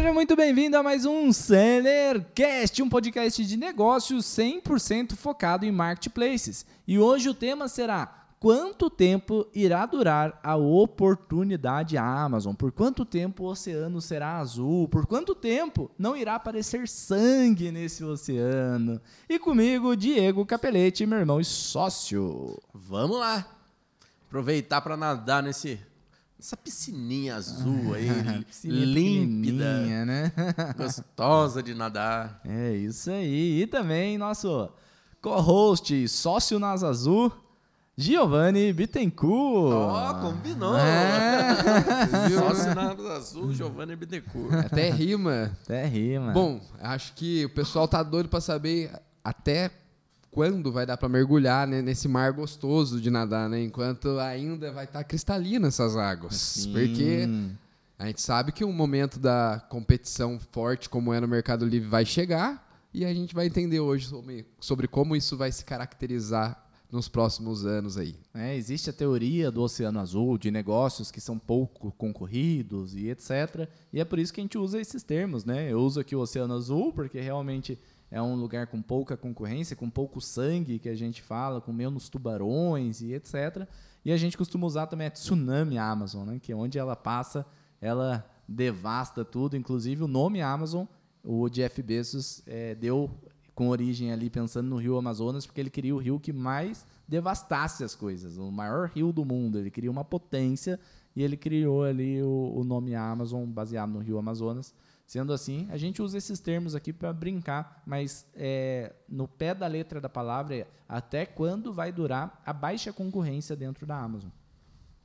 Seja muito bem-vindo a mais um Sellercast, um podcast de negócios 100% focado em marketplaces. E hoje o tema será quanto tempo irá durar a oportunidade Amazon? Por quanto tempo o oceano será azul? Por quanto tempo não irá aparecer sangue nesse oceano? E comigo, Diego Capelete, meu irmão e sócio. Vamos lá. Aproveitar para nadar nesse essa piscininha azul aí, Piscininha límpida, né? gostosa de nadar. É isso aí. E também nosso co-host, sócio nas azul, Giovanni Bittencourt. Ó, combinou. É. Sócio na azul, Giovanni Bittencourt. Até rima. Até rima. Bom, acho que o pessoal tá doido pra saber até quando vai dar pra mergulhar né, nesse mar gostoso de nadar, né? Enquanto ainda vai estar cristalina essas águas. Sim. Porque a gente sabe que o momento da competição forte como é no Mercado Livre vai chegar e a gente vai entender hoje sobre, sobre como isso vai se caracterizar nos próximos anos aí. É, existe a teoria do Oceano Azul, de negócios que são pouco concorridos e etc. E é por isso que a gente usa esses termos, né? Eu uso aqui o Oceano Azul porque realmente é um lugar com pouca concorrência, com pouco sangue que a gente fala, com menos tubarões e etc. E a gente costuma usar também a Tsunami Amazon, né? Que é onde ela passa, ela devasta tudo, inclusive o nome Amazon, o Jeff Bezos eh, deu com origem ali pensando no rio Amazonas, porque ele queria o rio que mais devastasse as coisas, o maior rio do mundo. Ele queria uma potência e ele criou ali o, o nome Amazon baseado no rio Amazonas. Sendo assim, a gente usa esses termos aqui para brincar, mas é, no pé da letra da palavra é até quando vai durar a baixa concorrência dentro da Amazon.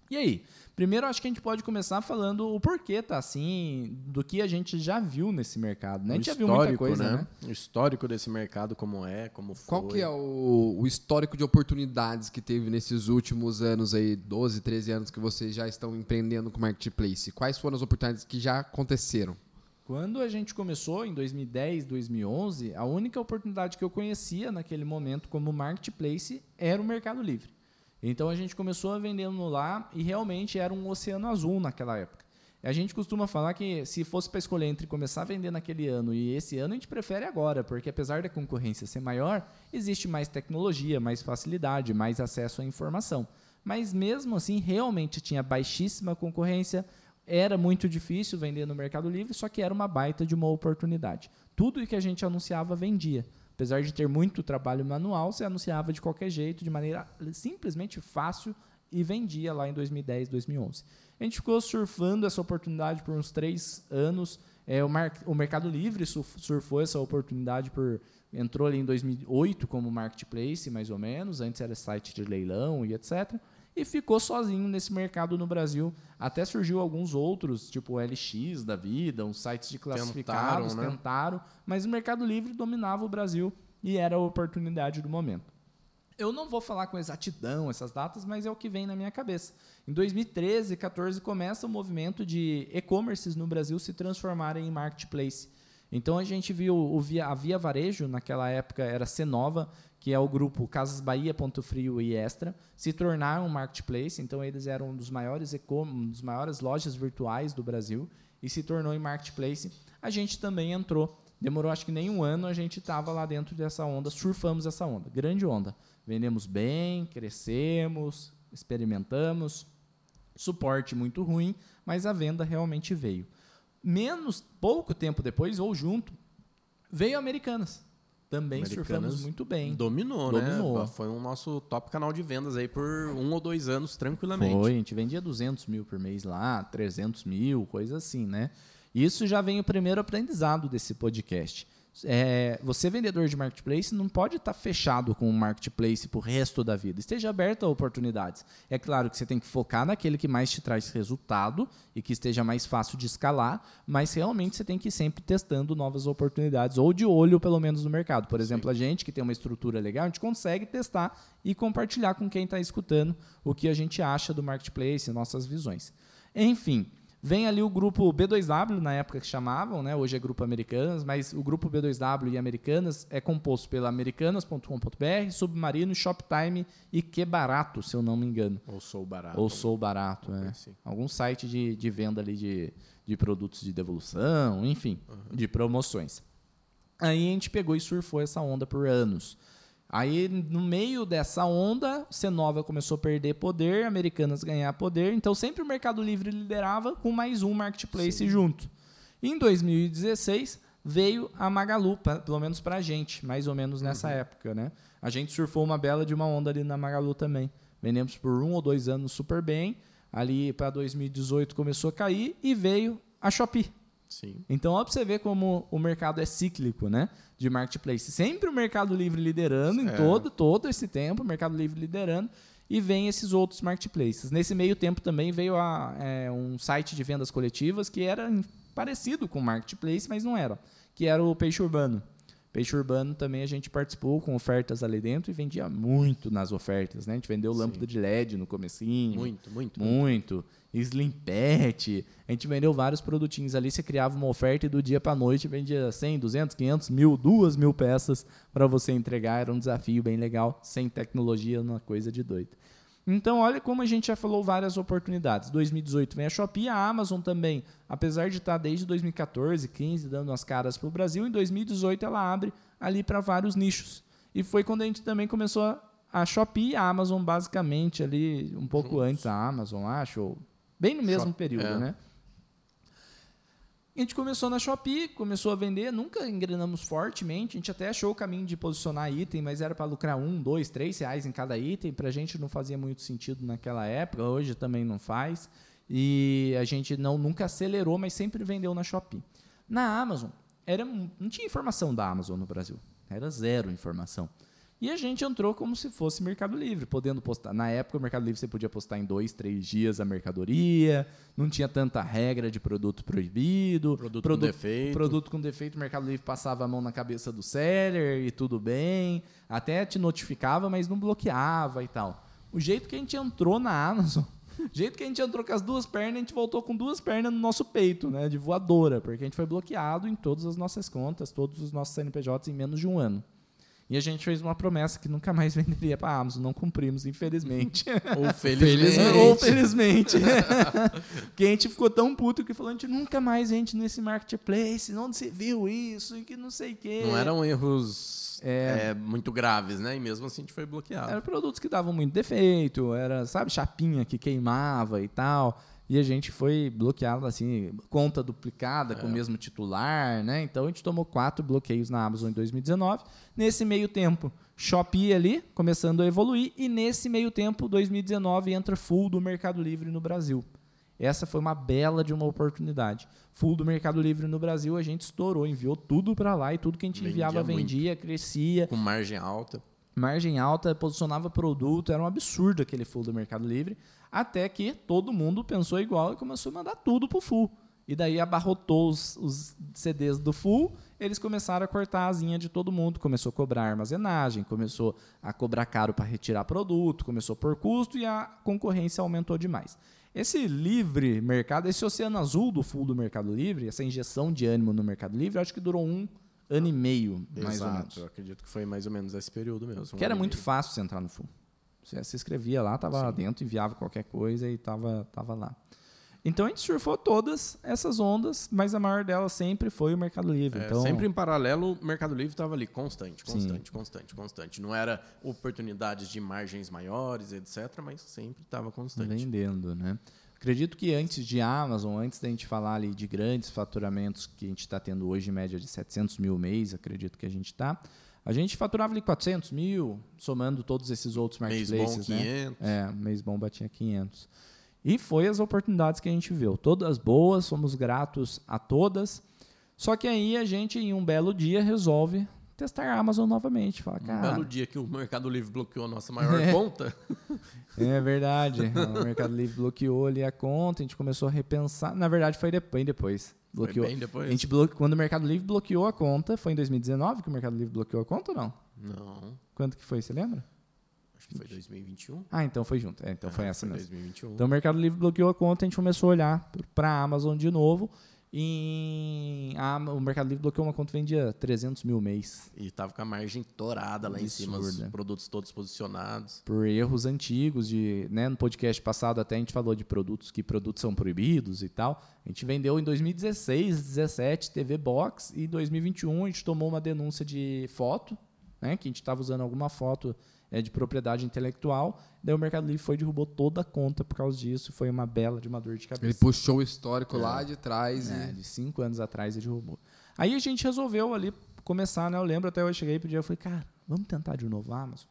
E aí? Primeiro, acho que a gente pode começar falando o porquê tá assim, do que a gente já viu nesse mercado. Né? A gente O já viu muita histórico, coisa, né? O histórico desse mercado, como é, como foi. Qual que é o, o histórico de oportunidades que teve nesses últimos anos aí, 12, 13 anos que vocês já estão empreendendo com Marketplace? Quais foram as oportunidades que já aconteceram? Quando a gente começou, em 2010, 2011, a única oportunidade que eu conhecia naquele momento como marketplace era o Mercado Livre. Então a gente começou a vendendo lá e realmente era um oceano azul naquela época. A gente costuma falar que se fosse para escolher entre começar a vender naquele ano e esse ano, a gente prefere agora, porque apesar da concorrência ser maior, existe mais tecnologia, mais facilidade, mais acesso à informação. Mas mesmo assim, realmente tinha baixíssima concorrência, era muito difícil vender no Mercado Livre, só que era uma baita de uma oportunidade. Tudo que a gente anunciava vendia. Apesar de ter muito trabalho manual, você anunciava de qualquer jeito, de maneira simplesmente fácil e vendia lá em 2010, 2011. A gente ficou surfando essa oportunidade por uns três anos. É, o, mar- o Mercado Livre surf- surfou essa oportunidade por entrou ali em 2008 como marketplace, mais ou menos. Antes era site de leilão e etc. E ficou sozinho nesse mercado no Brasil. Até surgiu alguns outros, tipo o LX da vida, uns sites de classificados, né? tentaram, mas o Mercado Livre dominava o Brasil e era a oportunidade do momento. Eu não vou falar com exatidão essas datas, mas é o que vem na minha cabeça. Em 2013, 14 começa o movimento de e-commerces no Brasil se transformarem em marketplace. Então a gente viu o Via, a Via Varejo, naquela época era Cenova, que é o grupo Casas Bahia, Ponto Frio e Extra, se tornar um marketplace. Então eles eram um dos maiores um dos maiores lojas virtuais do Brasil e se tornou em marketplace. A gente também entrou. Demorou acho que nem um ano, a gente estava lá dentro dessa onda, surfamos essa onda, grande onda. Vendemos bem, crescemos, experimentamos, suporte muito ruim, mas a venda realmente veio. Menos, pouco tempo depois, ou junto, veio Americanas. Também Americanas surfamos muito bem. Dominou, Dominou. né? Foi o nosso top canal de vendas aí por um ou dois anos, tranquilamente. Foi, a gente vendia 200 mil por mês lá, 300 mil, coisa assim, né? Isso já vem o primeiro aprendizado desse podcast. É, você, vendedor de marketplace, não pode estar fechado com o marketplace para o resto da vida. Esteja aberto a oportunidades. É claro que você tem que focar naquele que mais te traz resultado e que esteja mais fácil de escalar, mas realmente você tem que ir sempre testando novas oportunidades ou de olho, pelo menos, no mercado. Por exemplo, a gente que tem uma estrutura legal, a gente consegue testar e compartilhar com quem está escutando o que a gente acha do marketplace, nossas visões. Enfim, Vem ali o grupo B2W, na época que chamavam, né? hoje é Grupo Americanas, mas o grupo B2W e Americanas é composto pela americanas.com.br, Submarino, Shoptime e Que Barato, se eu não me engano. Ou sou barato. Ou Sou Barato, é. assim. Algum site de, de venda ali de, de produtos de devolução, enfim, de promoções. Aí a gente pegou e surfou essa onda por anos. Aí, no meio dessa onda, Cenova começou a perder poder, Americanas ganhar poder, então sempre o Mercado Livre liderava com mais um marketplace junto. Em 2016, veio a Magalu, pra- pelo menos pra gente, mais ou menos nessa época, né? A gente surfou uma bela de uma onda ali na Magalu também. Vendemos por um ou dois anos super bem. Ali para 2018 começou a cair e veio a Shopee. Sim. Então, ó, pra você ver como o mercado é cíclico, né? De marketplace. Sempre o Mercado Livre liderando em É. todo, todo esse tempo, o Mercado Livre liderando, e vem esses outros marketplaces. Nesse meio tempo também veio a, é, um site de vendas coletivas que era parecido com o marketplace, mas não era, que era o Peixe Urbano. Peixe Urbano também a gente participou com ofertas ali dentro e vendia muito nas ofertas, né? A gente vendeu lâmpada de LED no comecinho. Muito, muito. Muito. Slim Pet. A gente vendeu vários produtinhos ali. Você criava uma oferta e do dia para noite vendia 100, 200, 500, mil, duas mil peças para você entregar. Era um desafio bem legal, sem tecnologia, uma coisa de doido. Então, olha como a gente já falou várias oportunidades. 2018 vem a Shopee, a Amazon também, apesar de estar desde 2014, 15 dando as caras para o Brasil, em 2018 ela abre ali para vários nichos. E foi quando a gente também começou a, a Shopee e a Amazon, basicamente, ali um pouco antes a Amazon, acho, bem no mesmo Shop- período, é. né? A gente começou na Shopee, começou a vender, nunca engrenamos fortemente. A gente até achou o caminho de posicionar item, mas era para lucrar um, dois, três reais em cada item. Para a gente não fazia muito sentido naquela época, hoje também não faz. E a gente não nunca acelerou, mas sempre vendeu na Shopee. Na Amazon, era, não tinha informação da Amazon no Brasil. Era zero informação. E a gente entrou como se fosse Mercado Livre, podendo postar. Na época, o Mercado Livre você podia postar em dois, três dias a mercadoria, não tinha tanta regra de produto proibido. Produto com defeito. Produto com defeito, o Mercado Livre passava a mão na cabeça do seller e tudo bem. Até te notificava, mas não bloqueava e tal. O jeito que a gente entrou na Amazon, o jeito que a gente entrou com as duas pernas, a gente voltou com duas pernas no nosso peito, né? De voadora, porque a gente foi bloqueado em todas as nossas contas, todos os nossos CNPJs em menos de um ano. E a gente fez uma promessa que nunca mais venderia para a Amazon. Não cumprimos, infelizmente. Ou felizmente. Ou felizmente. que a gente ficou tão puto que falou: a gente nunca mais vende nesse marketplace. Onde você viu isso? E que não sei o quê. Não eram erros É. é, muito graves, né? E mesmo assim a gente foi bloqueado. Eram produtos que davam muito defeito, era, sabe, chapinha que queimava e tal. E a gente foi bloqueado, assim, conta duplicada com o mesmo titular, né? Então a gente tomou quatro bloqueios na Amazon em 2019. Nesse meio tempo, Shopee ali, começando a evoluir. E nesse meio tempo, 2019, entra full do Mercado Livre no Brasil. Essa foi uma bela de uma oportunidade. Full do Mercado Livre no Brasil, a gente estourou, enviou tudo para lá e tudo que a gente Vendia enviava muito. vendia, crescia Com margem alta. margem alta, posicionava produto, era um absurdo aquele full do Mercado Livre, até que todo mundo pensou igual e começou a mandar tudo pro full. E daí abarrotou os, os CDs do full, eles começaram a cortar a asinha de todo mundo, começou a cobrar armazenagem, começou a cobrar caro para retirar produto, começou a pôr custo e a concorrência aumentou demais. Esse livre mercado, esse oceano azul do full do Mercado Livre, essa injeção de ânimo no Mercado Livre, acho que durou um ano e meio, mais ou menos. Exato. Eu acredito que foi mais ou menos esse período mesmo. Que era um muito ano e fácil você entrar no full. Você se inscrevia lá, tava lá Sim. dentro, enviava qualquer coisa e tava, tava lá. Então a gente surfou todas essas ondas, mas a maior delas sempre foi o Mercado Livre. É, então, Sempre em paralelo, o Mercado Livre estava ali constante, Sim. constante, constante, constante. Não era oportunidades de margens maiores, etc., mas sempre estava constante. vendendo, né? Acredito que antes de Amazon, antes da gente falar ali de grandes faturamentos que a gente está tendo hoje, em média de 700 mil mês, acredito que a gente está, a gente faturava ali 400 mil, somando todos esses outros Mês marketplaces, bom, né? 500. É, mês bom batinha 500. E foi as oportunidades que a gente viu. Todas boas, somos gratos a todas. Só que aí a gente, em um belo dia, resolve testar a Amazon novamente. Fala, Um cara, belo dia que o Mercado Livre bloqueou a nossa maior É. conta. é verdade. o Mercado Livre bloqueou ali a conta, a gente começou a repensar. Na verdade, foi depois. Foi Bloqueou. A gente blo... Quando o Mercado Livre bloqueou a conta, foi em 2019 que o Mercado Livre bloqueou a conta ou não? Não, Quanto que foi, você lembra? acho que foi 2021. Ah, então foi junto. É, então foi Ah, essa mesmo. 2021. Então o Mercado Livre bloqueou a conta, a gente começou a olhar para a Amazon de novo em a, o Mercado Livre bloqueou uma conta que vendia 300 mil mês. E tava com a margem torada lá em cima, os Absurda. produtos todos posicionados. Por erros antigos, de, né, no podcast passado até a gente falou de produtos, que produtos são proibidos e tal. A gente vendeu em 2016, 17 TV Box e em 2021 a gente tomou uma denúncia de foto, né, que a gente estava usando alguma foto é, de propriedade intelectual. Daí o Mercado Livre foi e derrubou toda a conta por causa disso. Foi uma bela de uma dor de cabeça. Ele puxou o histórico lá de trás É, e de cinco anos atrás ele derrubou. Aí a gente resolveu ali começar, né? Eu lembro até eu cheguei pro dia, eu falei, cara, vamos tentar de novo a Amazon.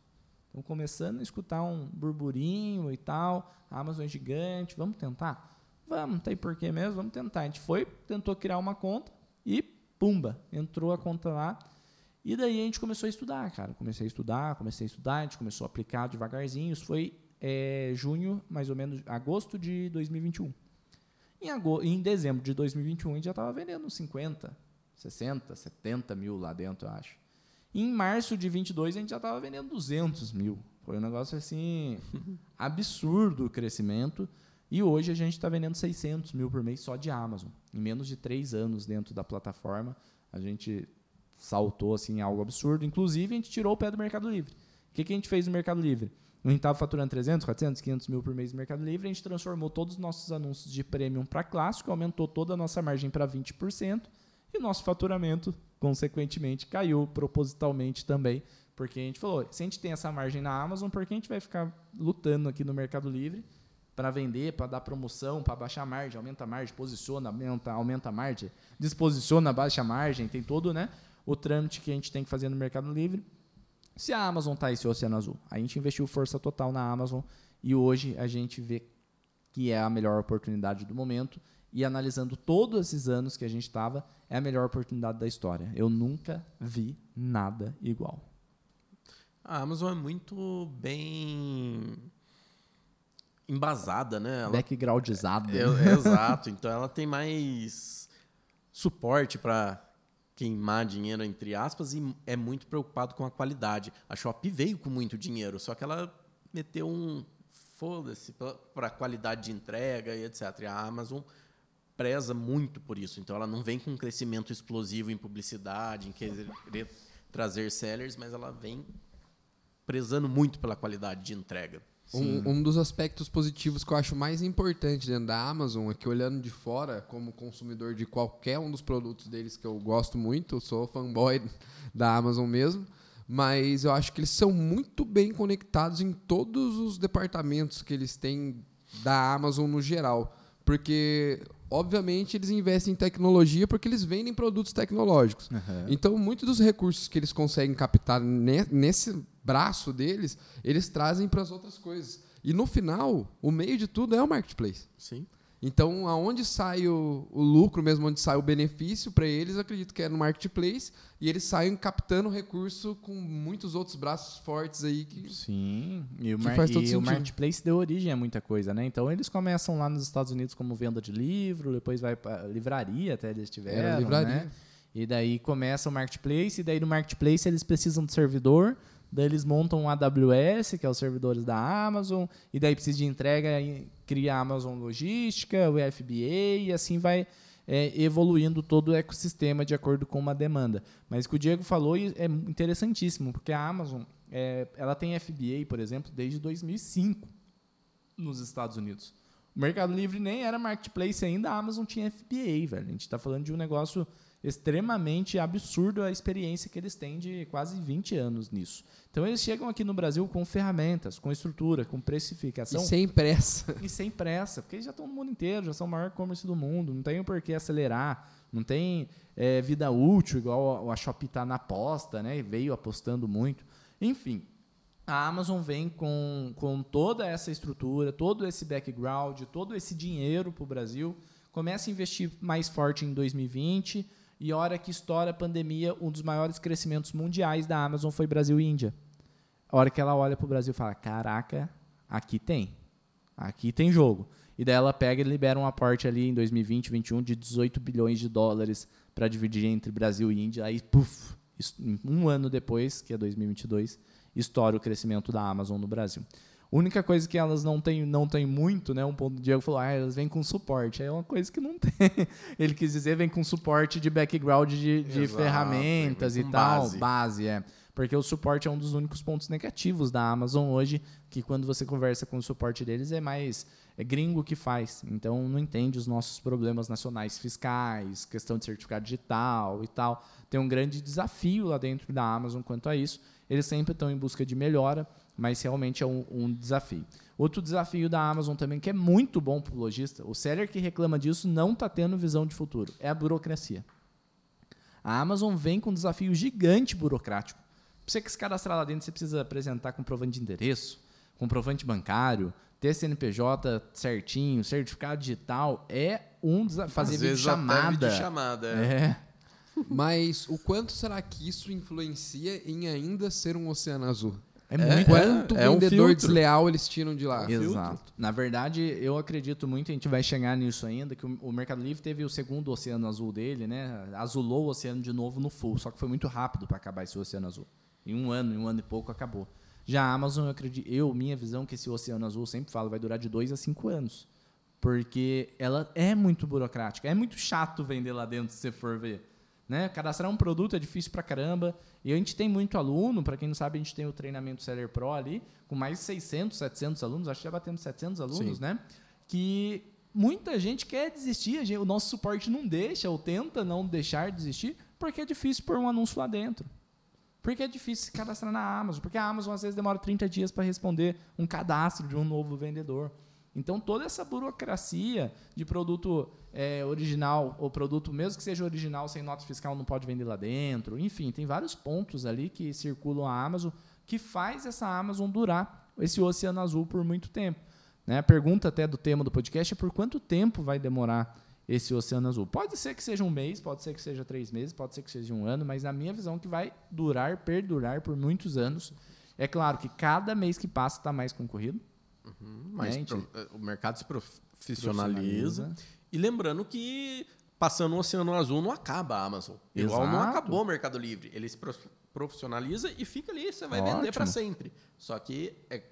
Estamos começando a escutar um burburinho e tal. A Amazon é gigante, vamos tentar? Vamos, não tem porquê mesmo, vamos tentar. A gente foi, tentou criar uma conta e pumba, entrou a conta lá. E daí a gente começou a estudar, cara. Comecei a estudar, comecei a estudar, a gente começou a aplicar devagarzinho. Isso foi é, junho, mais ou menos, agosto de 2021. Em, ago- em dezembro de 2021, a gente já estava vendendo 50, 60, 70 mil lá dentro, eu acho. Em março de 22, a gente já estava vendendo 200 mil. Foi um negócio assim, absurdo o crescimento. E hoje a gente está vendendo 600 mil por mês só de Amazon. Em menos de três anos dentro da plataforma, a gente saltou assim algo absurdo. Inclusive, a gente tirou o pé do Mercado Livre. O que, que a gente fez no Mercado Livre? A gente estava faturando 300, 400, 500 mil por mês no Mercado Livre. A gente transformou todos os nossos anúncios de premium para clássico, aumentou toda a nossa margem para 20%. E o nosso faturamento, consequentemente, caiu propositalmente também. Porque a gente falou, se a gente tem essa margem na Amazon, por que a gente vai ficar lutando aqui no Mercado Livre para vender, para dar promoção, para baixar a margem, aumenta a margem, posiciona, aumenta, aumenta a margem, disposiciona, baixa a margem, tem todo né, o trâmite que a gente tem que fazer no Mercado Livre. Se a Amazon está esse oceano azul, a gente investiu força total na Amazon e hoje a gente vê que é a melhor oportunidade do momento e analisando todos esses anos que a gente estava, é a melhor oportunidade da história. Eu nunca vi nada igual. A Amazon é muito bem embasada, né? Ela Backgroundizada. É, é, exato. Então ela tem mais suporte para queimar dinheiro, entre aspas, e é muito preocupado com a qualidade. A Shopee veio com muito dinheiro, só que ela meteu um foda-se para a qualidade de entrega e etc. E a Amazon preza muito por isso. Então ela não vem com um crescimento explosivo em publicidade, em querer trazer sellers, mas ela vem prezando muito pela qualidade de entrega. Um, um dos aspectos positivos que eu acho mais importante dentro da Amazon é que, olhando de fora, como consumidor de qualquer um dos produtos deles que eu gosto muito, eu sou fanboy da Amazon mesmo, mas eu acho que eles são muito bem conectados em todos os departamentos que eles têm da Amazon no geral. Porque, obviamente, eles investem em tecnologia porque eles vendem produtos tecnológicos. Uhum. Então, muitos dos recursos que eles conseguem captar ne- nesse braço deles, eles trazem para as outras coisas. E no final, o meio de tudo é o marketplace. Sim. Então, aonde sai o, o lucro mesmo, onde sai o benefício para eles, acredito que é no marketplace, e eles saem captando recurso com muitos outros braços fortes aí que Sim, e o, Que mar- faz todo e o marketplace deu origem a muita coisa, né? Então eles começam lá nos Estados Unidos como venda de livro, depois vai para livraria até eles tiveram, Era livraria. né? E daí começa o marketplace, e daí no marketplace eles precisam de servidor, daí eles montam um AWS, que é os servidores da Amazon, e daí precisa de entrega, cria a Amazon Logística, o FBA, e assim vai é, evoluindo todo o ecossistema de acordo com uma demanda. Mas o que o Diego falou é interessantíssimo, porque a Amazon é, ela tem FBA, por exemplo, desde 2005 nos Estados Unidos. O Mercado Livre nem era marketplace ainda, a Amazon tinha FBA, velho. A gente está falando de um negócio extremamente absurdo a experiência que eles têm de quase 20 anos nisso. Então eles chegam aqui no Brasil com ferramentas, com estrutura, com e precificação sem pressa. e sem pressa, porque eles já estão no mundo inteiro, já são o maior e-commerce do mundo, não tem por que acelerar, não tem é, vida útil, igual a, a Shopee está na aposta, né? veio apostando muito. Enfim, a Amazon vem com, com toda essa estrutura, todo esse background, todo esse dinheiro para o Brasil, começa a investir mais forte em 2020, e a hora que estoura a pandemia, um dos maiores crescimentos mundiais da Amazon foi Brasil e Índia. A hora que ela olha para o Brasil e fala, caraca, aqui tem. Aqui tem jogo. E daí ela pega e libera um aporte ali em 2020, 2021 de 18 bilhões de dólares para dividir entre Brasil e Índia. Aí, puf, um ano depois, que é 2022, estoura o crescimento da Amazon no Brasil. Única coisa que elas não têm não tem muito, né? Um ponto do Diego falou, ah, elas vêm com suporte. É uma coisa que não tem. Ele quis dizer, vem com suporte de background de, de Exato, ferramentas e tal. base. Base, é. Porque o suporte é um dos únicos pontos negativos da Amazon hoje, que quando você conversa com o suporte deles é mais é gringo que faz. Então não entende os nossos problemas nacionais fiscais, questão de certificado digital e tal. Tem um grande desafio lá dentro da Amazon quanto a isso. Eles sempre estão em busca de melhora, mas realmente é um, um desafio. Outro desafio da Amazon também, que é muito bom para o lojista, o seller que reclama disso não está tendo visão de futuro, é a burocracia. A Amazon vem com um desafio gigante burocrático. Para você que se cadastrar lá dentro, você precisa apresentar comprovante de endereço, comprovante bancário, ter CNPJ certinho, certificado digital. É um desafio. Fazer videochamada. videochamada, é. É. Mas o quanto será que isso influencia em ainda ser um oceano azul? É muito. Quanto é um vendedor filtro. desleal eles tiram de lá? Exato. Na verdade, eu acredito muito, a gente vai chegar nisso ainda, que o o Mercado Livre teve o segundo oceano azul dele, né? Azulou o oceano de novo no full, só que foi muito rápido para acabar esse oceano azul. Em um ano, em um ano e pouco, acabou. Já a Amazon, eu acredito, eu, minha visão, que esse oceano azul, sempre falo, vai durar de dois a cinco anos. Porque ela é muito burocrática. É muito chato vender lá dentro, se você for ver. Né? Cadastrar um produto é difícil pra caramba. E a gente tem muito aluno, para quem não sabe, a gente tem o treinamento Seller Pro ali, com mais de 600, 700 alunos, acho que já batemos 700 alunos, Sim. né? Que muita gente quer desistir, gente- o nosso suporte não deixa, ou tenta não deixar desistir, porque é difícil pôr um anúncio lá dentro. Porque é difícil se cadastrar na Amazon, porque a Amazon às vezes demora 30 dias para responder um cadastro de um novo vendedor. Então toda essa burocracia de produto é, original, ou produto mesmo que seja original sem nota fiscal não pode vender lá dentro. Enfim, tem vários pontos ali que circulam a Amazon que faz essa Amazon durar esse oceano azul por muito tempo. Né? A pergunta até do tema do podcast é por quanto tempo vai demorar esse oceano azul. Pode ser que seja um mês, pode ser que seja três meses, pode ser que seja um ano, mas na minha visão que vai durar, perdurar por muitos anos. É claro que cada mês que passa está mais concorrido. Mas Gente. pro- eh, o mercado se profissionaliza. E lembrando que passando o Oceano Azul não acaba a Amazon. Igual não Exato. acabou o Mercado Livre. Ele se prof- profissionaliza e fica ali, você vai vender Ótimo. para sempre. Só que é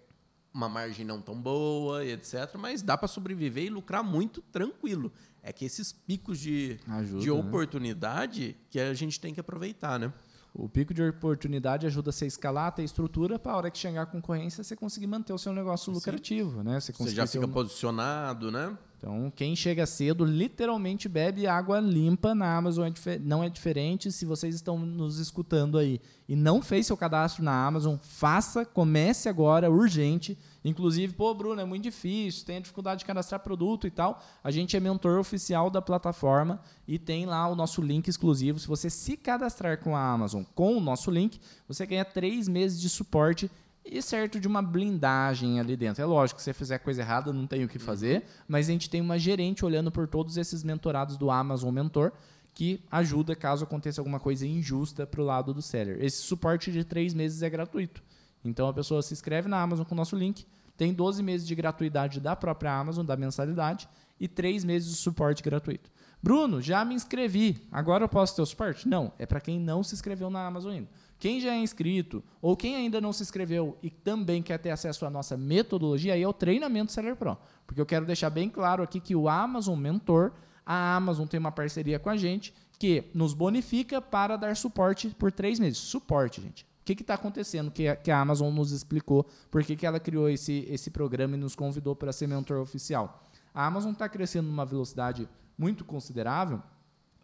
uma margem não tão boa, e etc. Mas dá para sobreviver e lucrar muito tranquilo. É que esses picos de, Ajuda, de né? oportunidade que a gente tem que aproveitar, né? O pico de oportunidade ajuda você a escalar, ter estrutura, para a hora que chegar a concorrência, você conseguir manter o seu negócio lucrativo. Né? Você, Você já fica um- posicionado, né? Então, quem chega cedo literalmente bebe água limpa na Amazon. É não é diferente. Se vocês estão nos escutando aí e não fez seu cadastro na Amazon, faça, comece agora, urgente. Inclusive, pô, Bruno, é muito difícil, tem dificuldade de cadastrar produto e tal. A gente é mentor oficial da plataforma e tem lá o nosso link exclusivo. Se você se cadastrar com a Amazon com o nosso link, você ganha três meses de suporte e certo de uma blindagem ali dentro. É lógico que se você fizer coisa errada, não tem o que fazer, mas a gente tem uma gerente olhando por todos esses mentorados do Amazon Mentor que ajuda caso aconteça alguma coisa injusta para o lado do seller. Esse suporte de três meses é gratuito. Então a pessoa se inscreve na Amazon com o nosso link, tem 12 meses de gratuidade da própria Amazon, da mensalidade, e três meses de suporte gratuito. Bruno, já me inscrevi, agora eu posso ter o suporte? Não, é para quem não se inscreveu na Amazon ainda. Quem já é inscrito ou quem ainda não se inscreveu e também quer ter acesso à nossa metodologia, aí é o treinamento Seller Pro. Porque eu quero deixar bem claro aqui que o Amazon Mentor, a Amazon tem uma parceria com a gente que nos bonifica para dar suporte por três meses. Suporte, gente. O que está acontecendo que a, que a Amazon nos explicou por que, que ela criou esse, esse programa e nos convidou para ser mentor oficial? A Amazon está crescendo numa velocidade muito considerável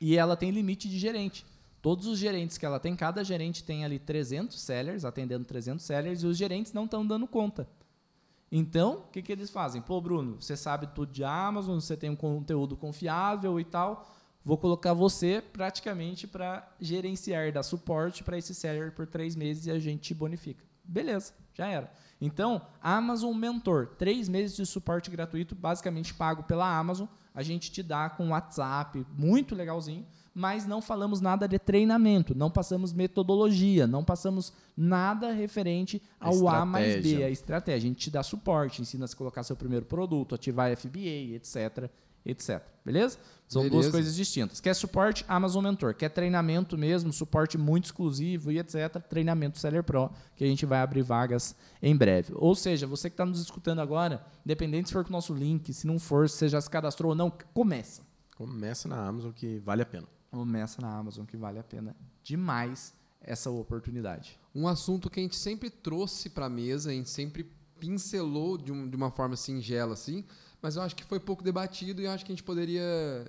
e ela tem limite de gerente. Todos os gerentes que ela tem, cada gerente tem ali 300 sellers, atendendo 300 sellers, e os gerentes não estão dando conta. Então, o que, que eles fazem? Pô, Bruno, você sabe tudo de Amazon, você tem um conteúdo confiável e tal. Vou colocar você praticamente para gerenciar, dar suporte para esse seller por três meses e a gente te bonifica. Beleza, já era. Então, Amazon Mentor, três meses de suporte gratuito, basicamente pago pela Amazon. A gente te dá com WhatsApp, muito legalzinho, mas não falamos nada de treinamento, não passamos metodologia, não passamos nada referente ao A mais B, a estratégia. A gente te dá suporte, ensina a se colocar seu primeiro produto, ativar FBA, etc. etc. Beleza? São Beleza. duas coisas distintas. Quer suporte? Amazon Mentor. Quer treinamento mesmo, suporte muito exclusivo e etc. Treinamento Seller Pro, que a gente vai abrir vagas em breve. Ou seja, você que está nos escutando agora, independente se for com o nosso link, se não for, se você já se cadastrou ou não, começa. Começa na Amazon que vale a pena. Começa na Amazon, que vale a pena demais essa oportunidade. Um assunto que a gente sempre trouxe para a mesa, a gente sempre pincelou de, um- de uma forma singela, assim, mas eu acho que foi pouco debatido e eu acho que a gente poderia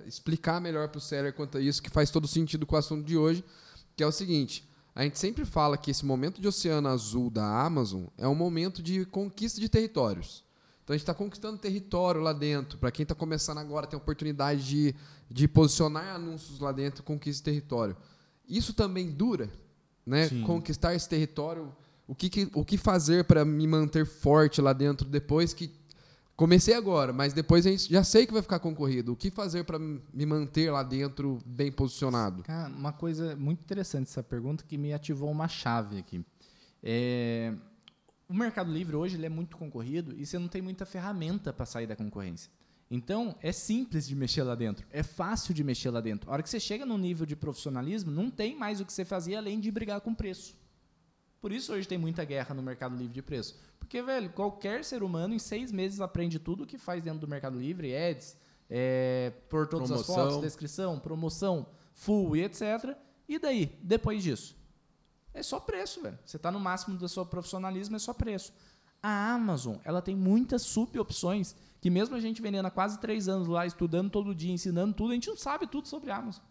explicar melhor para o seller quanto a isso, que faz todo sentido com o assunto de hoje, que é o seguinte. A gente sempre fala que esse momento de oceano azul da Amazon é um momento de conquista de territórios. Então a gente está conquistando território lá dentro. Para quem está começando agora, tem a oportunidade de, de posicionar anúncios lá dentro, conquista de território. Isso também dura, né? Sim. Conquistar esse território. O que, que- o que fazer para me manter forte lá dentro depois que comecei agora, mas depois a gente já sei que vai ficar concorrido. O que fazer para me manter lá dentro bem posicionado? Cara, uma coisa muito interessante essa pergunta que me ativou uma chave aqui. É, o Mercado Livre hoje é muito concorrido e você não tem muita ferramenta para sair da concorrência. Então, é simples de mexer lá dentro, é fácil de mexer lá dentro. A hora que você chega num nível de profissionalismo, não tem mais o que você fazia além de brigar com preço. Por isso hoje tem muita guerra no Mercado Livre de preço. Porque, velho, qualquer ser humano em seis meses aprende tudo o que faz dentro do Mercado Livre, ads, é, por todas as Promoção. fotos, descrição, promoção, full e etc. E daí, depois disso? É só preço, velho. Você está no máximo do seu profissionalismo, é só preço. A Amazon, ela tem muitas sub-opções que mesmo a gente vendendo há quase três anos lá, estudando todo dia, ensinando tudo, a gente não sabe tudo sobre a Amazon.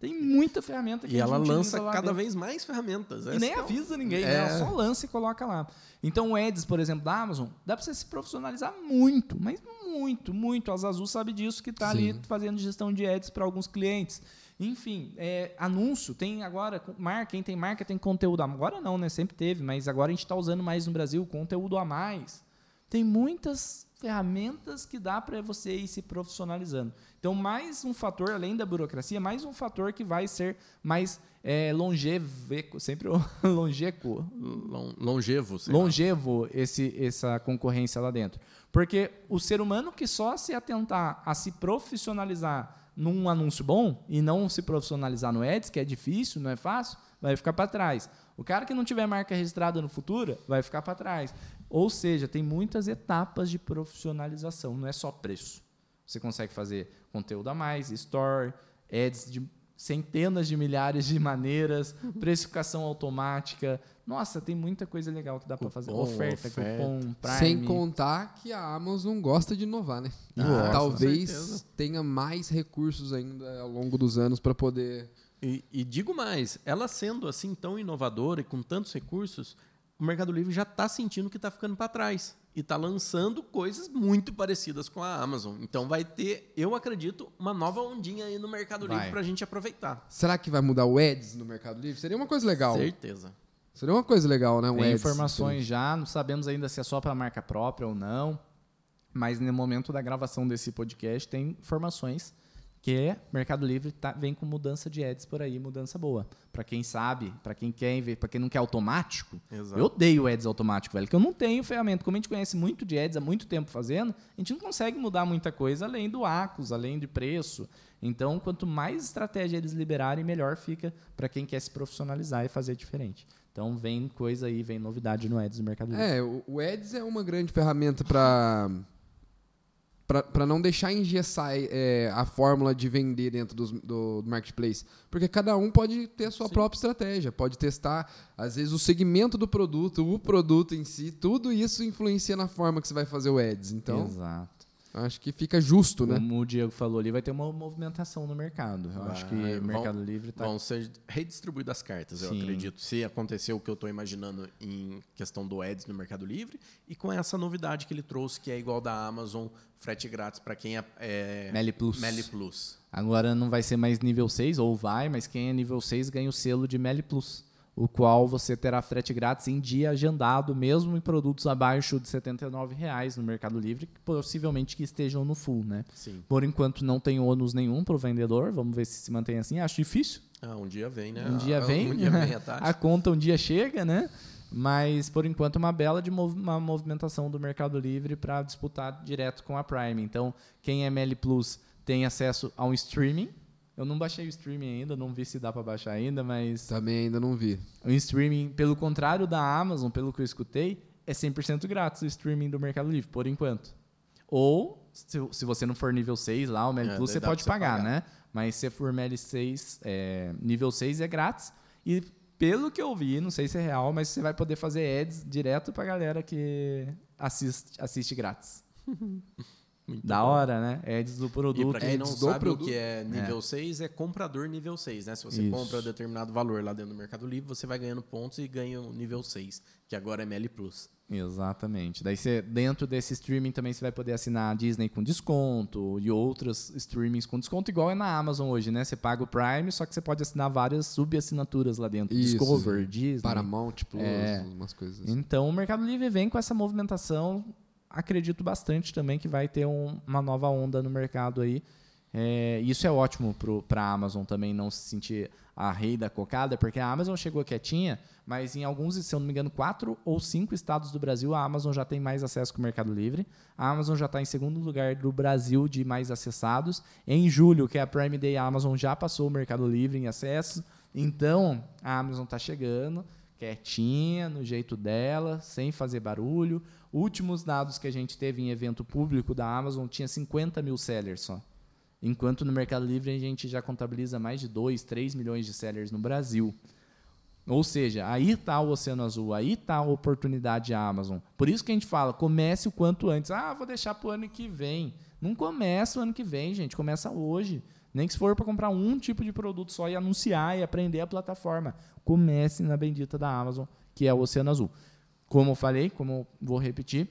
Tem muita ferramenta que E ela lança lá cada dentro. vez mais ferramentas. E nem é avisa ninguém, É. né? Ela só lança e coloca lá. Então o Ads, por exemplo, da Amazon, dá para você se profissionalizar muito, mas muito, muito. A Azul sabe disso que está ali fazendo gestão de ads para alguns clientes. Enfim, é, anúncio, tem agora, marca, quem tem marca tem conteúdo. a- Agora não, né? Sempre teve, mas agora a gente está usando mais no Brasil, conteúdo a mais. Tem muitas ferramentas que dá para você ir se profissionalizando. Então, mais um fator, além da burocracia, mais um fator que vai ser mais é, longevo, sempre longeco, Lon- longevo. longevo esse, essa concorrência lá dentro. Porque o ser humano que só se atentar a se profissionalizar num anúncio bom e não se profissionalizar no Ads, que é difícil, não é fácil, vai ficar para trás. O cara que não tiver marca registrada no futuro vai ficar para trás. Ou seja, tem muitas etapas de profissionalização, não é só preço. Você consegue fazer conteúdo a mais, store, ads de centenas de milhares de maneiras, precificação automática. Nossa, tem muita coisa legal que dá para fazer. Oferta, oferta. cupom, Prime. Sem contar que a Amazon gosta de inovar, né? E Ah, com talvez tenha mais recursos ainda ao longo dos anos para poder. E, e digo mais, ela sendo assim tão inovadora e com tantos recursos, o Mercado Livre já está sentindo que está ficando para trás e está lançando coisas muito parecidas com a Amazon. Então vai ter, eu acredito, uma nova ondinha aí no Mercado Vai. Livre para a gente aproveitar. Será que vai mudar o Ads no Mercado Livre? Seria uma coisa legal. Certeza. Seria uma coisa legal, né? Um Tem Ads informações já, não sabemos ainda se é só para marca própria ou não, mas no momento da gravação desse podcast tem informações que Mercado Livre tá, vem com mudança de ads por aí, mudança boa. Para quem sabe, para quem quer para quem não quer automático, Exato. eu odeio ads automático, velho, que eu não tenho ferramenta. Como a gente conhece muito de ads há muito tempo fazendo, a gente não consegue mudar muita coisa além do ACOS, além de preço. Então, quanto mais estratégia eles liberarem, melhor fica para quem quer se profissionalizar e fazer diferente. Então, vem coisa aí, vem novidade no ads do Mercado Livre. É, o, o Ads é uma grande ferramenta para para não deixar engessar é, a fórmula de vender dentro dos- do, do marketplace, porque cada um pode ter a sua própria estratégia, pode testar às vezes o segmento do produto, o produto em si, tudo isso influencia na forma que você vai fazer o ads. Então, Exato. Acho que fica justo, né? Como o Diego falou ali, vai ter uma movimentação no mercado. Eu acho que o vão- Mercado Livre está Vão ser redistribuídas as cartas, eu Sim. acredito. Se acontecer o que eu estou imaginando em questão do Ads no Mercado Livre e com essa novidade que ele trouxe, que é igual da Amazon, frete grátis para quem é, é Meli Plus. Meli Plus. Agora não vai ser mais nível 6, ou vai, mas quem é nível 6 ganha o selo de Meli Plus, o qual você terá frete grátis em dia agendado, mesmo em produtos abaixo de 79 reais no Mercado Livre, que possivelmente que estejam no full, né? Sim. Por enquanto não tem ônus nenhum para o vendedor, vamos ver se se mantém assim. Acho difícil, Ah, um dia vem, né? um dia Ah, vem, Um dia vem a taxa. a conta um dia chega, né? Mas, por enquanto, uma bela de mov uma movimentação do Mercado Livre para disputar direto com a Prime. Então, quem é ML Plus tem acesso a um streaming. Eu não baixei o streaming ainda, não vi se dá para baixar ainda, mas Também ainda não vi. o streaming, pelo contrário da Amazon, pelo que eu escutei, é 100% grátis o streaming do Mercado Livre, por enquanto. Ou, se, se você não for nível 6 lá, o ML É, Plus, você pode pagar, pagar. né? Mas se for ML 6, é, nível 6 é grátis. E pelo que eu vi, não sei se é real, mas você vai poder fazer ads direto pra galera que assiste, assiste grátis. Muito Da bom. hora, né? Ads do E produto. pra quem não sabe produto. o que é nível 6, é comprador nível 6, né? Se você Isso. compra determinado valor lá dentro do Mercado Livre, você vai ganhando pontos e ganha o nível 6, que agora é ML Plus. Exatamente. Daí você, dentro desse streaming também você vai poder assinar a Disney com desconto e outros streamings com desconto, igual é na Amazon hoje, né? Você paga o Prime, só que você pode assinar várias subassinaturas lá dentro. Isso. Discover, Disney. Paramount Plus, É. umas coisas assim. Então o Mercado Livre vem com essa movimentação. Acredito bastante também que vai ter um- uma nova onda no mercado aí. É, isso é ótimo para a Amazon também não se sentir a rei da cocada, porque a Amazon chegou quietinha, mas em alguns, se eu não me engano, quatro ou cinco estados do Brasil, a Amazon já tem mais acesso que o Mercado Livre. A Amazon já está em segundo lugar do Brasil de mais acessados. Em julho, que é a Prime Day, a Amazon já passou o Mercado Livre em acesso. Então, a Amazon está chegando quietinha, no jeito dela, sem fazer barulho. Últimos dados que a gente teve em evento público da Amazon tinha 50 mil sellers só. Enquanto no Mercado Livre a gente já contabiliza mais de 2, 3 milhões de sellers no Brasil. Ou seja, aí está o Oceano Azul, aí está a oportunidade da Amazon. Por isso que a gente fala, comece o quanto antes. Ah, vou deixar para o ano que vem. Não começa o ano que vem, gente. Começa hoje. Nem que se for para comprar um tipo de produto só e anunciar e aprender a plataforma. Comece na bendita da Amazon, que é o Oceano Azul. Como eu falei, como eu vou repetir,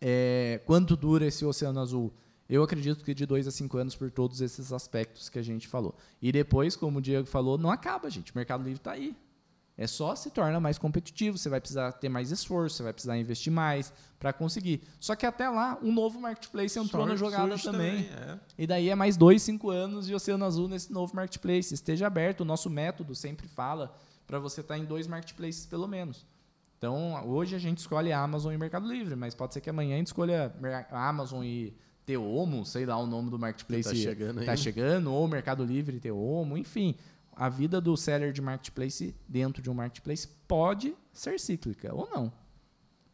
é, quanto dura esse Oceano Azul? Eu acredito que de dois a cinco anos por todos esses aspectos que a gente falou. E depois, como o Diego falou, não acaba, gente. O Mercado Livre está aí. É só se torna mais competitivo, você vai precisar ter mais esforço, você vai precisar investir mais para conseguir. Só que até lá, um novo marketplace entrou na Surge jogada também. é. E daí é mais dois, cinco anos de Oceano Azul nesse novo marketplace. Esteja aberto, o nosso método sempre fala para você estar em dois marketplaces pelo menos. Então, hoje a gente escolhe a Amazon e Mercado Livre, mas pode ser que amanhã a gente escolha Amazon e Teomo, sei lá o nome do marketplace Que tá chegando aí. tá chegando, ou Mercado Livre e Teomo, enfim. A vida do seller de marketplace dentro de um marketplace pode ser cíclica ou não.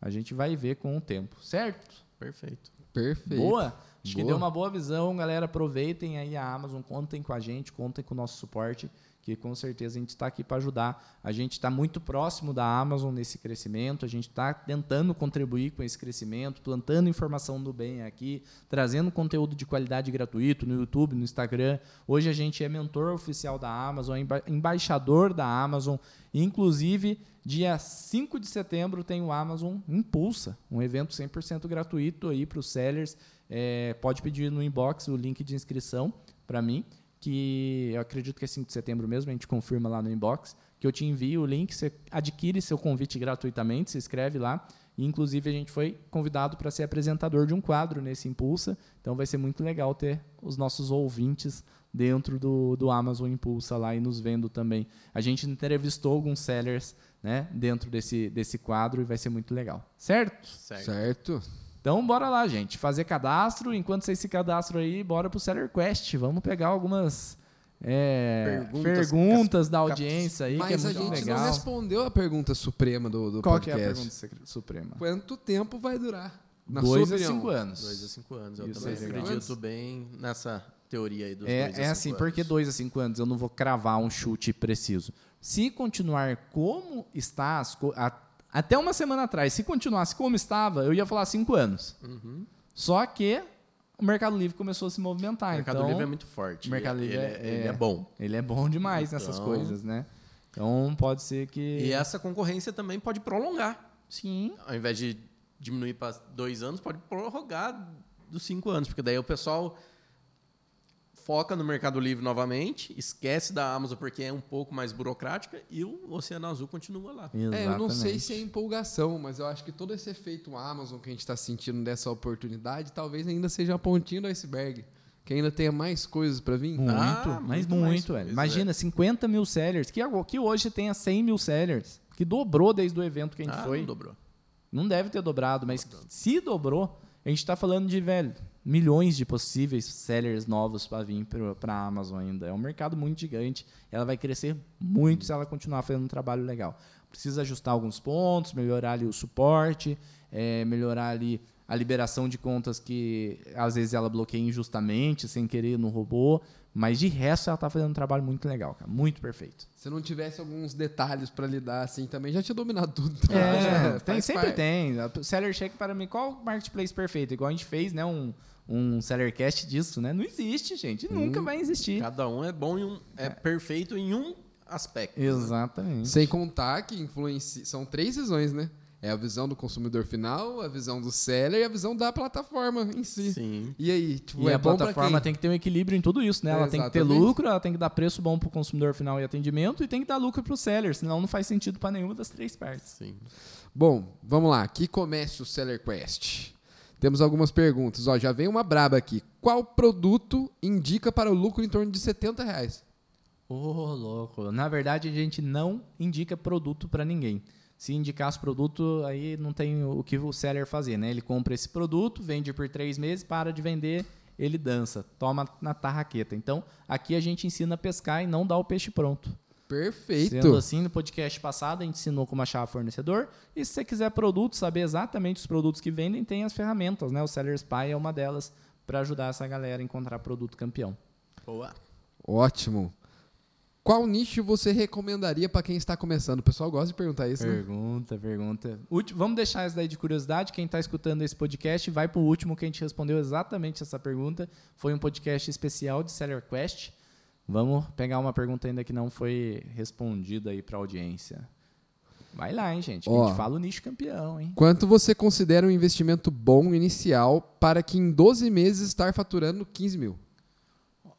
A gente vai ver com o tempo, certo? Perfeito. Perfeito. Boa? Acho que Boa. deu uma boa visão, galera. Aproveitem aí a Amazon, contem com a gente, contem com o nosso suporte, que com certeza a gente está aqui para ajudar. A gente está muito próximo da Amazon nesse crescimento, a gente está tentando contribuir com esse crescimento, plantando informação do bem aqui, trazendo conteúdo de qualidade gratuito no YouTube, no Instagram. Hoje a gente é mentor oficial da Amazon, emba- embaixador da Amazon. Inclusive, dia 5 de setembro tem o Amazon Impulsa, um evento 100% gratuito aí para os sellers. É, pode pedir no inbox o link de inscrição para mim, que eu acredito que é 5 de setembro mesmo, a gente confirma lá no inbox, que eu te envio o link, você adquire seu convite gratuitamente, se inscreve lá. E, inclusive, a gente foi convidado para ser apresentador de um quadro nesse Impulsa, então vai ser muito legal ter os nossos ouvintes dentro do, do Amazon Impulsa lá e nos vendo também. A gente entrevistou alguns sellers né, dentro desse, desse quadro e vai ser muito legal. Certo? Certo. Certo. Então bora lá, gente. Fazer cadastro. Enquanto vocês se cadastram aí, bora pro Seller Quest. Vamos pegar algumas é, Perguntas perguntas, da audiência aí, Mas que é a muito gente legal. não respondeu a pergunta suprema do, do Qual que é a podcast. pergunta suprema? Quanto tempo vai durar? Na Dois a cinco anos. Dois a cinco anos. Eu Isso também é acredito bem nessa teoria aí dos É, dois a é assim, anos. porque dois a cinco anos eu não vou cravar um chute preciso. Se continuar como está, as co- a- até uma semana atrás, se continuasse como estava, eu ia falar cinco anos. Uhum. Só que o Mercado Livre começou a se movimentar. O Mercado então, Livre é muito forte. o Mercado ele, Livre ele é- ele é é- bom. Ele é bom demais nessas Então- coisas, né? Então pode ser que. E essa concorrência também pode prolongar. Sim. Ao invés de diminuir para dois anos, pode prorrogar dos cinco anos, porque daí o pessoal foca no Mercado Livre novamente, esquece da Amazon porque é um pouco mais burocrática e o Oceano Azul continua lá. É, eu não sei se é empolgação, mas eu acho que todo esse efeito Amazon que a gente está sentindo dessa oportunidade talvez ainda seja a pontinha do iceberg. Que ainda tenha mais coisas para vir. Muito, Ah, mas muito muito, velho. Imagina, 50 mil sellers, que, que hoje tenha 100 mil sellers. que dobrou desde o evento que a gente Ah, foi. não dobrou. Não deve ter dobrado, mas se dobrou, a gente está falando de, velho, milhões de possíveis sellers novos para vir para a Amazon ainda. É um mercado muito gigante. Ela vai crescer muito se ela continuar fazendo um trabalho legal. Precisa ajustar alguns pontos, melhorar ali o suporte, eh, melhorar ali a liberação de contas que às vezes ela bloqueia injustamente, sem querer no robô. Mas de resto ela está fazendo um trabalho muito legal, cara. Muito perfeito. Se não tivesse alguns detalhes pra lidar assim também, já tinha dominado tudo. É, Já tem, sempre parte. tem. O Seller Check para mim, qual o marketplace perfeito? Igual a gente fez, né? Um, um Sellercast disso, né? Não existe, gente. Nunca vai existir. Cada um é bom em um. É perfeito em um aspecto. Exatamente. Sem contar que influencia. São três visões, né? É a visão do consumidor final, a visão do seller e a visão da plataforma em si. Sim. E aí, tipo, E é a plataforma tem que ter um equilíbrio em tudo isso, né? Ela tem que ter Exatamente. lucro, ela tem que dar preço bom para o consumidor final e atendimento e tem que dar lucro para o seller, senão não faz sentido para nenhuma das três partes. Sim. Bom, vamos lá. Que comece o Seller Quest. Temos algumas perguntas. Ó, já vem uma braba aqui. Qual produto indica para o lucro em torno de 70 reais? Ô, louco. Na verdade, a gente não indica produto para ninguém. Se indicasse produto, aí não tem o que o seller fazer, né? Ele compra esse produto, vende por três meses, para de vender, ele dança, toma na tarraqueta. Então, aqui a gente ensina a pescar e não dá o peixe pronto. Perfeito. Sendo assim, no podcast passado a gente ensinou como achar fornecedor. E se você quiser produto, saber exatamente os produtos que vendem, tem as ferramentas, né? O Seller Spy é uma delas para ajudar essa galera a encontrar produto campeão. Boa. Ótimo. Qual nicho você recomendaria para quem está começando? O pessoal gosta de perguntar isso, né? Pergunta, pergunta. Ulti- Vamos deixar essa daí de curiosidade. Quem está escutando esse podcast, vai para o último que a gente respondeu exatamente essa pergunta. Foi um podcast especial de Seller Quest. Vamos pegar uma pergunta ainda que não foi respondida aí para a audiência. Vai lá, hein, gente. Ó. a gente fala o nicho campeão, hein? Quanto você considera um investimento bom inicial para que em 12 meses estar faturando 15 mil?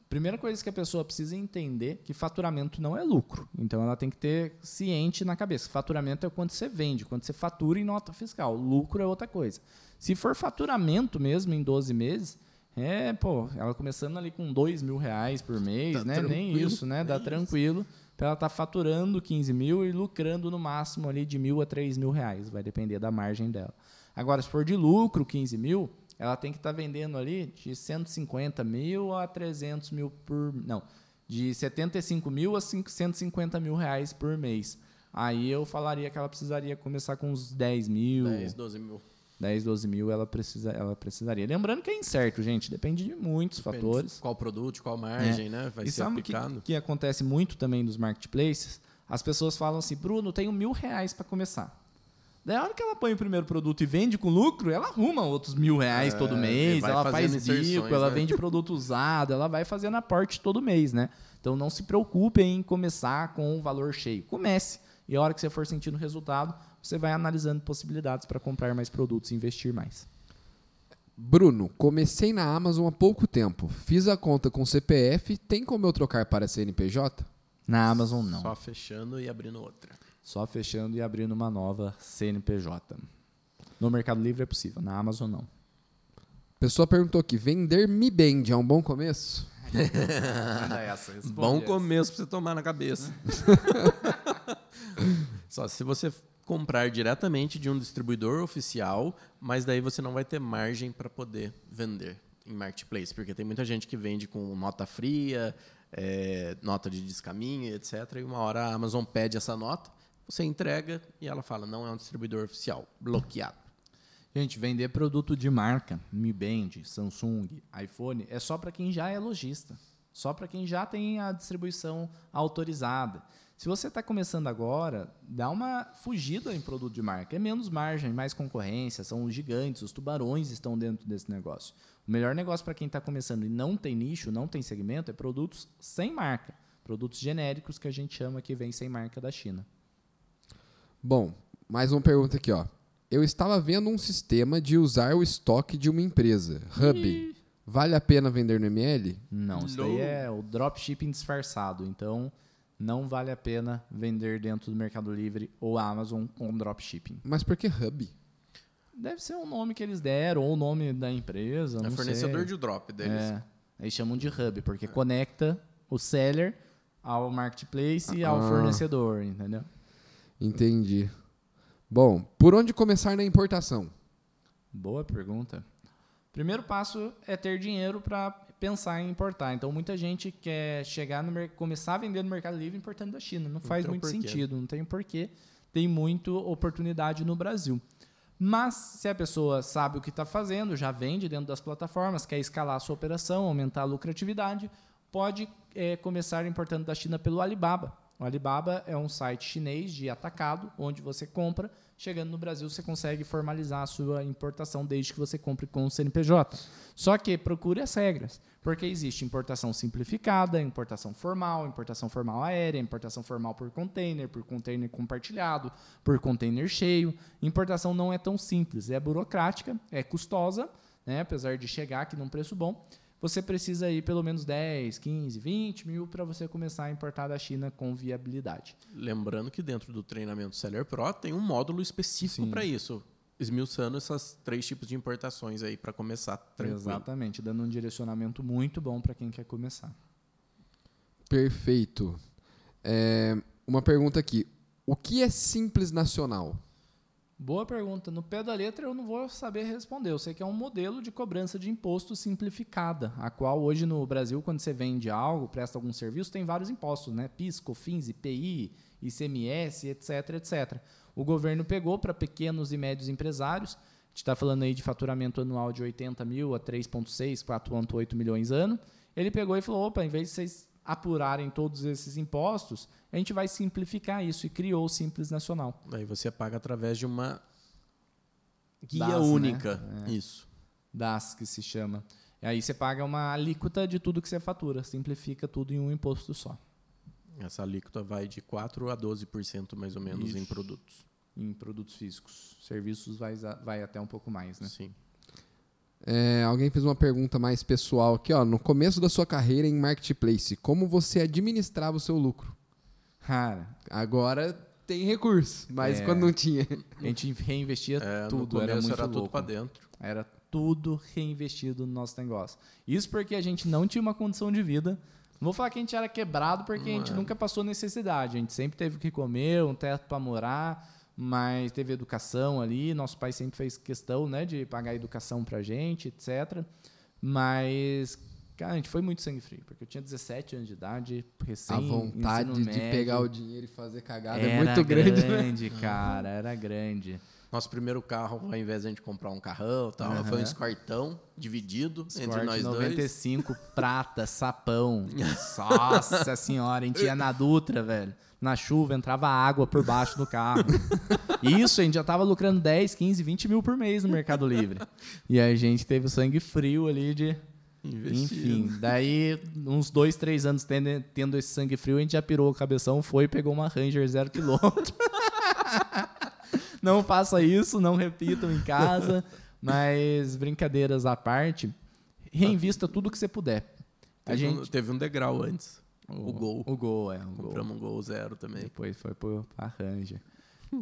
Primeira coisa que a pessoa precisa entender que faturamento não é lucro. Então ela tem que ter ciente na cabeça. Faturamento é quando você vende, quando você fatura em nota fiscal. Lucro é outra coisa. Se for faturamento mesmo em 12 meses, é, pô, ela começando ali com 2 mil reais por mês, Tá né? Nem isso, né? Dá tranquilo. Pra ela estar faturando 15 mil e lucrando no máximo ali de mil a 3 mil reais. Vai depender da margem dela. Agora, se for de lucro 15 mil, ela tem que estar vendendo ali de 150 mil a 300 mil por. Não, de 75 mil a 5 150 mil reais por mês. Aí eu falaria que ela precisaria começar com uns 10 mil, 10, 12 mil. 10, 12 mil ela, precisa, ela precisaria. Lembrando que é incerto, gente, depende de muitos Depende fatores. Qual produto, qual margem, né? Vai e ser sabe o que, aplicado. que acontece muito também nos marketplaces? As pessoas falam assim, Bruno, tenho mil reais para começar. Daí a hora que ela põe o primeiro produto e vende com lucro, ela arruma outros mil reais É, todo mês, ela faz bico, ela né? vende produto usado, ela vai fazendo aporte todo mês, né? Então não se preocupem em começar com o valor cheio. Comece. E a hora que você for sentindo resultado, você vai analisando possibilidades para comprar mais produtos e investir mais. Bruno, comecei na Amazon há pouco tempo. Fiz a conta com CPF. Tem como eu trocar para CNPJ? Na Amazon não. Só fechando e abrindo outra. Só fechando e abrindo uma nova CNPJ. No Mercado Livre é possível, na Amazon não. A pessoa perguntou aqui: vender Mi Band é um bom começo? Bom começo pra você tomar na cabeça. Só se você comprar diretamente de um distribuidor oficial, mas daí você não vai ter margem para poder vender em marketplace, porque tem muita gente que vende com nota fria, é, nota de descaminho, etc. E uma hora a Amazon pede essa nota, você entrega e ela fala não é um distribuidor oficial, bloqueado. Gente, vender produto de marca, Mi Band, Samsung, iPhone, é só para quem já é lojista. Só para quem já tem a distribuição autorizada. Se você está começando agora, dá uma fugida em produto de marca. É menos margem, mais concorrência, são os gigantes, os tubarões estão dentro desse negócio. O melhor negócio para quem está começando e não tem nicho, não tem segmento, é produtos sem marca. Produtos genéricos que a gente chama que vem sem marca da China. Bom, mais uma pergunta aqui, ó. Eu estava vendo um sistema de usar o estoque de uma empresa, Hub. Vale a pena vender no ML? Não, isso daí é o dropshipping disfarçado. Então, não vale a pena vender dentro do Mercado Livre ou Amazon com dropshipping. Mas por que Hub? Deve ser o nome que eles deram ou o nome da empresa. É não fornecedor sei. de drop deles. É, eles chamam de hub, porque conecta o seller ao marketplace e ao Ah. fornecedor, entendeu? Entendi. Bom, por onde começar na importação? Boa pergunta. Primeiro passo é ter dinheiro para pensar em importar. Então, muita gente quer chegar no começar a vender no Mercado Livre importando da China. Não faz muito porquê. sentido, não tem porquê. Tem muita oportunidade no Brasil. Mas, se a pessoa sabe o que está fazendo, já vende dentro das plataformas, quer escalar a sua operação, aumentar a lucratividade, pode eh, começar importando da China pelo Alibaba. O Alibaba é um site chinês de atacado, onde você compra. Chegando no Brasil, você consegue formalizar a sua importação desde que você compre com o CNPJ. Só que procure as regras, porque existe importação simplificada, importação formal, importação formal aérea, importação formal por container, por container compartilhado, por container cheio. Importação não é tão simples, é burocrática, é custosa, né, apesar de chegar aqui num preço bom. Você precisa ir pelo menos 10, 15, 20 mil para você começar a importar da China com viabilidade. Lembrando que dentro do treinamento Seller Pro tem um módulo específico para isso, esmiuçando esses três tipos de importações aí para começar tranquilo. Exatamente, dando um direcionamento muito bom para quem quer começar. Perfeito. É, uma pergunta aqui. O que é Simples Nacional? Boa pergunta. No pé da letra eu não vou saber responder. Eu sei que é um modelo de cobrança de imposto simplificada, a qual hoje no Brasil, quando você vende algo, presta algum serviço, tem vários impostos, né? PIS, COFINS, IPI, ICMS, etc, etc. O governo pegou para pequenos e médios empresários, a gente está falando aí de faturamento anual de 80 mil a 3,6, 4,8 milhões ano. Ele pegou e falou: opa, em vez de vocês apurarem todos esses impostos, a gente vai simplificar isso e criou o Simples Nacional. Aí você paga através de uma guia DAS, né? única. Isso. DAS, que se chama. E aí você paga uma alíquota de tudo que você fatura, simplifica tudo em um imposto só, Essa alíquota vai de 4 a 12% mais ou menos em Isso. produtos. em produtos físicos. Serviços vai, vai até um pouco mais, né? Sim. É, alguém fez uma pergunta mais pessoal aqui, ó. No começo da sua carreira em marketplace, como você administrava o seu lucro? Cara, Agora tem recurso, mas É. quando não tinha. a gente reinvestia É, tudo, no era começo muito era tudo louco. para dentro. Era tudo reinvestido no nosso negócio. Isso porque a gente não tinha uma condição de vida. Não vou falar que a gente era quebrado porque a gente nunca passou necessidade. A gente sempre teve o que comer, um teto para morar, mas teve educação ali. Nosso pai sempre fez questão né, de pagar educação pra gente, etc. Mas, cara, a gente foi muito sangue frio, porque eu tinha 17 anos de idade, recém a vontade de médio. pegar o dinheiro e fazer cagada é era muito grande. né? grande, cara, era grande. Nosso primeiro carro, ao invés de a gente comprar um carrão, tal, foi um escortão dividido entre nós dois. 95, prata, sapão. Nossa senhora, a gente ia na Dutra, velho. Na chuva, entrava água por baixo do carro. Isso, a gente já tava lucrando 10, 15, 20 mil por mês no Mercado Livre. E a gente teve o sangue frio ali de. Investindo. Enfim, daí, uns dois, três anos tendo, tendo esse sangue frio, a gente já pirou o cabeção, foi e pegou uma Ranger zero quilômetro. não faça isso, não repitam em casa. Mas, brincadeiras à parte, reinvista tudo que você puder. A Teve, um, gente. teve um degrau antes. O, gol. O gol, é. O gol. Compramos um gol zero também. Depois foi pro Ranger.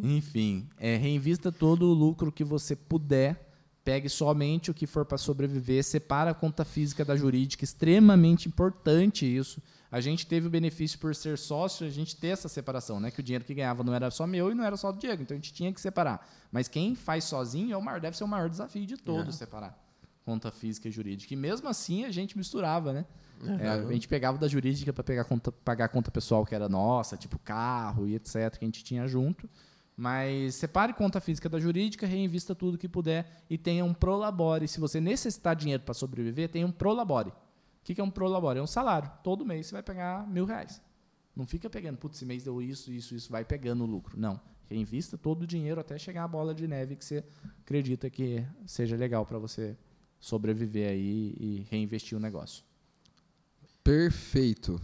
Enfim, é, reinvista todo o lucro que você puder. Pegue somente o que for para sobreviver. Separa a conta física da jurídica. Extremamente importante isso. A gente teve o benefício por ser sócio, a gente ter essa separação, né? Que o dinheiro que ganhava não era só meu e não era só do Diego. Então a gente tinha que separar. Mas quem faz sozinho é o maior, deve ser o maior desafio de todos É. separar conta física e jurídica. E mesmo assim a gente misturava, né? Uhum. É, a gente pegava da jurídica para pegar conta, pagar a conta pessoal que era nossa, tipo carro e etc, que a gente tinha junto. Mas separe conta física da jurídica, reinvista tudo que puder e tenha um prolabore. Se você necessitar dinheiro para sobreviver, tenha um prolabore. O que, que é um prolabore? É um salário. Todo mês você vai pegar mil reais. Não fica pegando, putz, esse mês deu isso, isso, isso, vai pegando o lucro. Não. Reinvista todo o dinheiro até chegar a bola de neve que você acredita que seja legal para você sobreviver aí e reinvestir o negócio. Perfeito.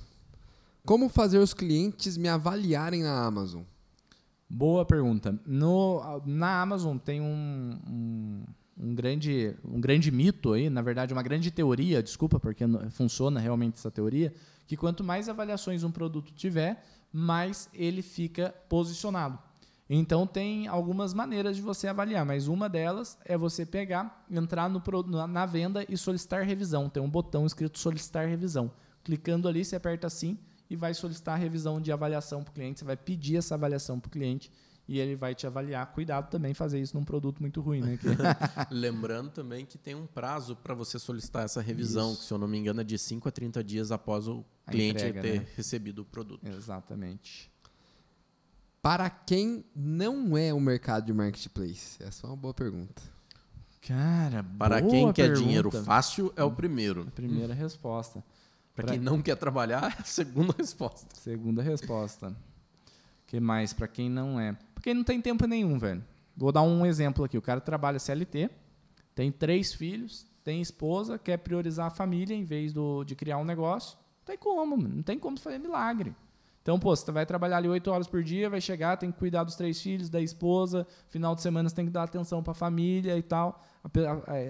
Como fazer os clientes me avaliarem na Amazon? Boa pergunta. No, na Amazon tem um, um, um grande, um grande mito aí, na verdade, uma grande teoria, desculpa, porque funciona realmente essa teoria, que quanto mais avaliações um produto tiver, mais ele fica posicionado. Então tem algumas maneiras de você avaliar, mas uma delas é você pegar, entrar no, na, venda e solicitar revisão. Tem um botão escrito solicitar revisão. Clicando ali, você aperta assim e vai solicitar a revisão de avaliação para o cliente. Você vai pedir essa avaliação para o cliente e ele vai te avaliar. Cuidado também fazer isso num produto muito ruim, né? Lembrando também que tem um prazo para você solicitar essa revisão, Isso. que se eu não me engano é de 5 a 30 dias após o cliente entrega, ter né? recebido o produto. Exatamente. Para quem não é o mercado de marketplace? Essa é uma boa pergunta. Cara, Para boa quem quer pergunta. dinheiro fácil é o primeiro. Primeira resposta. Para quem não quer trabalhar, é a segunda resposta. Segunda resposta. Que mais para quem não é? Porque não tem tempo nenhum, velho. Vou dar um exemplo aqui. O cara trabalha CLT, tem três filhos, tem esposa, quer priorizar a família em vez do, de criar um negócio. Não tem como, mano. não tem como fazer milagre. Então, pô, você vai trabalhar ali oito horas por dia, vai chegar, tem que cuidar dos três filhos, da esposa, final de semana você tem que dar atenção para a família e tal.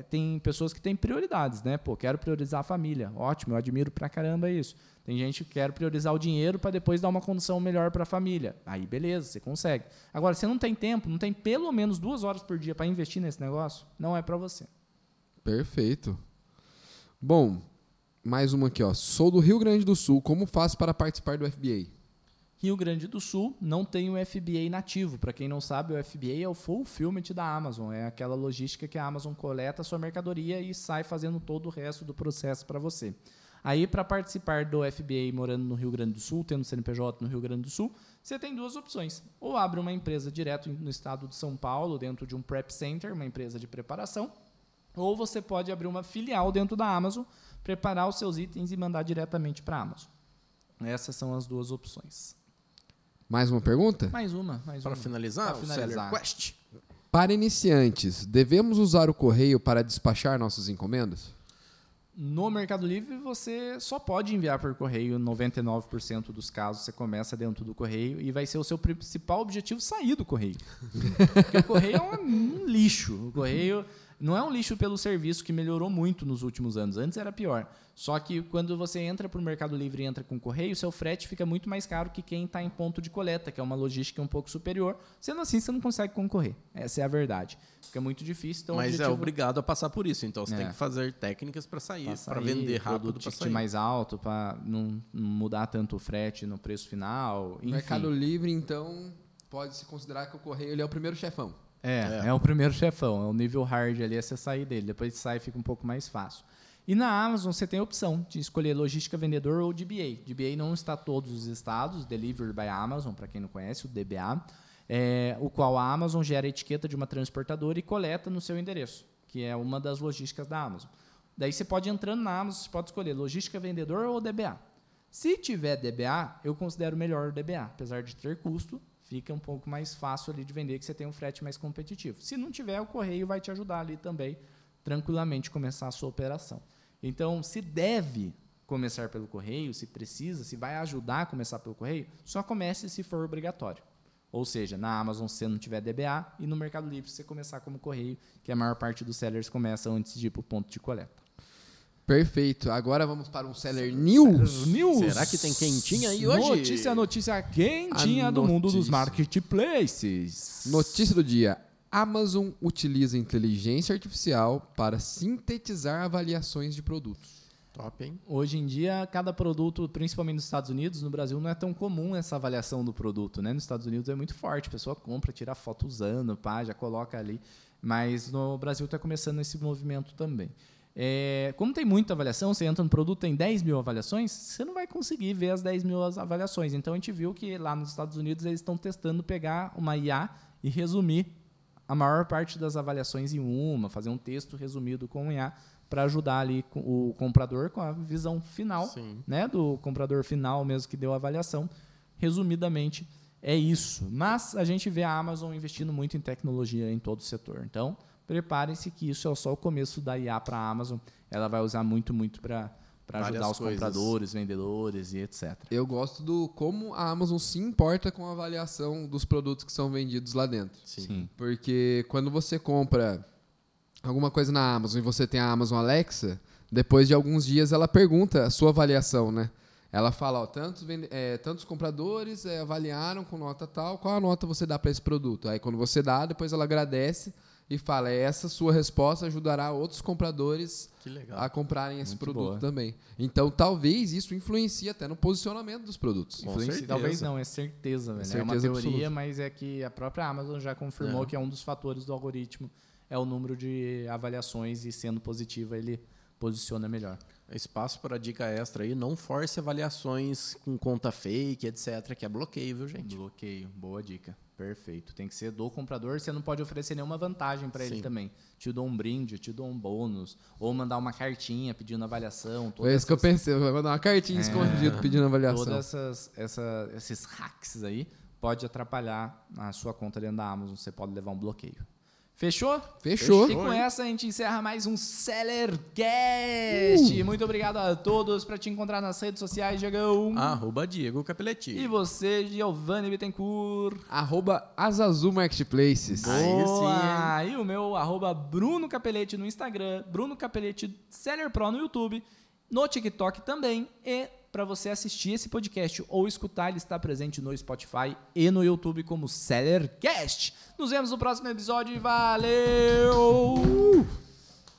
Tem pessoas que têm prioridades, né? Pô, quero priorizar a família. Ótimo, eu admiro pra caramba isso. Tem gente que quer priorizar o dinheiro para depois dar uma condição melhor para a família. Aí, beleza, você consegue. Agora, você não tem tempo, não tem pelo menos duas horas por dia para investir nesse negócio, não é para você. Perfeito. Bom, mais uma aqui, ó. Sou do Rio Grande do Sul. Como faço para participar do FBA? Rio Grande do Sul não tem o FBA nativo. Para quem não sabe, o FBA é o fulfillment da Amazon. É aquela logística que a Amazon coleta a sua mercadoria e sai fazendo todo o resto do processo para você. Aí, para participar do FBA morando no Rio Grande do Sul, tendo CNPJ no Rio Grande do Sul, você tem duas opções. Ou abre uma empresa direto no estado de São Paulo, dentro de um prep center, uma empresa de preparação, ou você pode abrir uma filial dentro da Amazon, preparar os seus itens e mandar diretamente para a Amazon. Essas são as duas opções. Mais uma pergunta? Mais uma, mais Para uma. finalizar, Pra o finalizar. Seller Quest. Para iniciantes, devemos usar o correio para despachar nossas encomendas? No Mercado Livre, você só pode enviar por correio. 99% dos casos você começa dentro do correio e vai ser o seu principal objetivo sair do correio. Porque o correio é um, um lixo. O correio não é um lixo pelo serviço que melhorou muito nos últimos anos. Antes era pior. Só que quando você entra para o Mercado Livre e entra com correio, seu frete fica muito mais caro que quem está em ponto de coleta, que é uma logística um pouco superior. Sendo assim, você não consegue concorrer. Essa é a verdade. Fica muito difícil. Então, Mas é objetivo- obrigado a passar por isso. Então você É. tem que fazer técnicas para sair, para vender rápido produto para sair. mais alto para não, não mudar tanto o frete no preço final. Enfim. Mercado Livre, então, pode se considerar que o correio ele é o primeiro chefão. É, É. é, o primeiro chefão, é o nível hard ali, é você sair dele. Depois que sai, fica um pouco mais fácil. E na Amazon você tem a opção de escolher logística vendedor ou DBA. DBA não está todos os estados, Delivered by Amazon, para quem não conhece, o DBA, é, o qual a Amazon gera a etiqueta de uma transportadora e coleta no seu endereço, que é uma das logísticas da Amazon. Daí você pode entrando na Amazon, você pode escolher logística vendedor ou DBA. Se tiver DBA, eu considero melhor o DBA, apesar de ter custo, fica um pouco mais fácil ali de vender, que você tem um frete mais competitivo. Se não tiver, o correio vai te ajudar ali também, tranquilamente começar a sua operação. Então, se deve começar pelo correio, se precisa, se vai ajudar a começar pelo correio, só comece se for obrigatório. Ou seja, na Amazon se você não tiver DBA e no Mercado Livre você começar como correio, que a maior parte dos sellers começa antes de ir para o ponto de coleta. Perfeito. Agora vamos para um Seller News. News. Será que tem quentinha aí hoje? Notícia, notícia quentinha A do mundo dos notícia. marketplaces. Notícia do dia. Amazon utiliza inteligência artificial para sintetizar avaliações de produtos. Top, hein? Hoje em dia, cada produto, principalmente nos Estados Unidos, no Brasil não é tão comum essa avaliação do produto, né? Nos Estados Unidos é muito forte, a pessoa compra, tira foto usando, pá, já coloca ali. Mas no Brasil está começando esse movimento também. É, como tem muita avaliação, você entra no produto, tem 10 mil avaliações, você não vai conseguir ver as 10 mil avaliações. Então a gente viu que lá nos Estados Unidos eles estão testando pegar uma IA e resumir a maior parte das avaliações em uma, fazer um texto resumido com IA para ajudar ali o comprador com a visão final, Sim. né, do comprador final mesmo que deu a avaliação. Resumidamente, é isso. Mas a gente vê a Amazon investindo muito em tecnologia em todo o setor. Então, preparem-se que isso é só o começo da IA para a Amazon. Ela vai usar muito, muito para ajudar Várias os coisas. compradores, vendedores e etc. Eu gosto do como a Amazon se importa com a avaliação dos produtos que são vendidos lá dentro. Sim. Porque quando você compra alguma coisa na Amazon e você tem a Amazon Alexa, depois de alguns dias ela pergunta a sua avaliação, né? Ela fala, ó, tantos, vende- é, tantos compradores é, avaliaram com nota tal, qual a nota você dá para esse produto? Aí quando você dá, depois ela agradece e fala: essa sua resposta ajudará outros compradores a comprarem esse Muito produto boa. também. Então, talvez isso influencie até no posicionamento dos produtos. Talvez não, é certeza, velho. é uma certeza teoria, absoluta. mas é que a própria Amazon já confirmou É. que é um dos fatores do algoritmo, é o número de avaliações e sendo positiva ele posiciona melhor. Espaço para dica extra aí. Não force avaliações com conta fake, etc. Que é bloqueio, viu, gente? Bloqueio, boa dica. Perfeito. Tem que ser do comprador, você não pode oferecer nenhuma vantagem para ele também. Te dou um brinde, te dou um bônus, ou mandar uma cartinha pedindo avaliação. Foi isso que eu essas- pensei. Vai mandar uma cartinha É. escondida pedindo avaliação. Todas essas, essa- esses hacks aí pode atrapalhar a sua conta dentro da Amazon. Você pode levar um bloqueio. Fechou? Fechou. E com essa a gente encerra mais um Sellercast. Muito obrigado a todos para te encontrar nas redes sociais, Diegão. Arroba Diego Capelletti. E você, Giovanni Bittencourt. Arroba Azazul Marketplaces. Aí sim, Boa! E o meu, arroba Bruno Capelete no Instagram, Bruno Capelete Seller Pro no YouTube, no TikTok também. E para você assistir esse podcast ou escutar, ele está presente no Spotify e no YouTube como Sellercast. Nos vemos no próximo episódio e valeu!